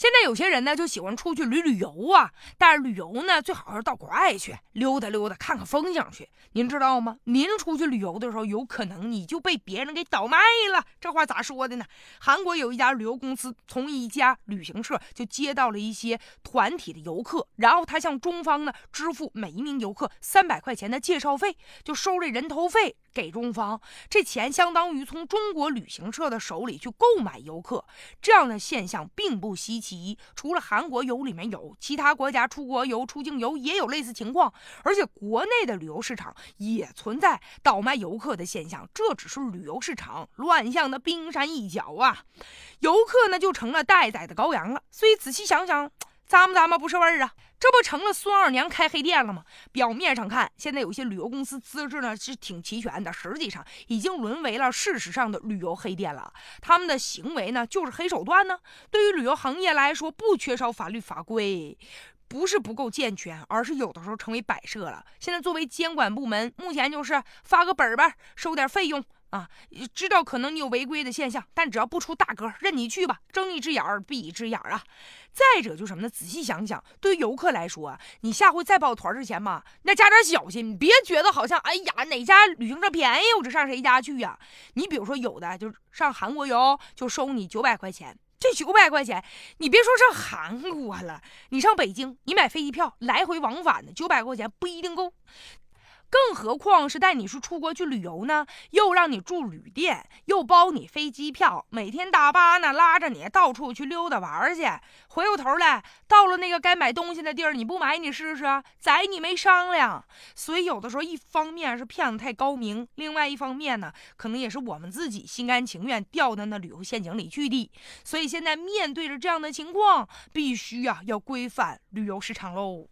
现在有些人呢就喜欢出去旅旅游啊，但是旅游呢最好是到国外去溜达溜达，看看风景去。您知道吗？您出去旅游的时候，有可能你就被别人给倒卖了。这话咋说的呢？韩国有一家旅游公司，从一家旅行社就接到了一些团体的游客，然后他向中方呢支付每一名游客三百块钱的介绍费，就收这人头费。给中方，这钱相当于从中国旅行社的手里去购买游客，这样的现象并不稀奇。除了韩国游里面有，其他国家出国游、出境游也有类似情况，而且国内的旅游市场也存在倒卖游客的现象。这只是旅游市场乱象的冰山一角啊！游客呢就成了待宰的羔羊了。所以仔细想想。咂摸咂摸不是味儿啊，这不成了孙二娘开黑店了吗？表面上看，现在有些旅游公司资质呢是挺齐全的，实际上已经沦为了事实上的旅游黑店了。他们的行为呢就是黑手段呢。对于旅游行业来说，不缺少法律法规，不是不够健全，而是有的时候成为摆设了。现在作为监管部门，目前就是发个本本，收点费用。啊，知道可能你有违规的现象，但只要不出大格，任你去吧。睁一只眼儿闭一只眼儿啊。再者就什么呢？仔细想想，对游客来说，你下回再报团之前嘛，那加点小心，你别觉得好像哎呀哪家旅行社便宜，我就上谁家去呀。你比如说有的就上韩国游，就收你九百块钱，这九百块钱，你别说上韩国了，你上北京，你买飞机票来回往返的九百块钱不一定够。何况是带你是出国去旅游呢，又让你住旅店，又包你飞机票，每天大巴呢拉着你到处去溜达玩去。回过头来，到了那个该买东西的地儿，你不买你试试，宰你没商量。所以有的时候，一方面是骗子太高明，另外一方面呢，可能也是我们自己心甘情愿掉到那旅游陷阱里去的。所以现在面对着这样的情况，必须啊要规范旅游市场喽。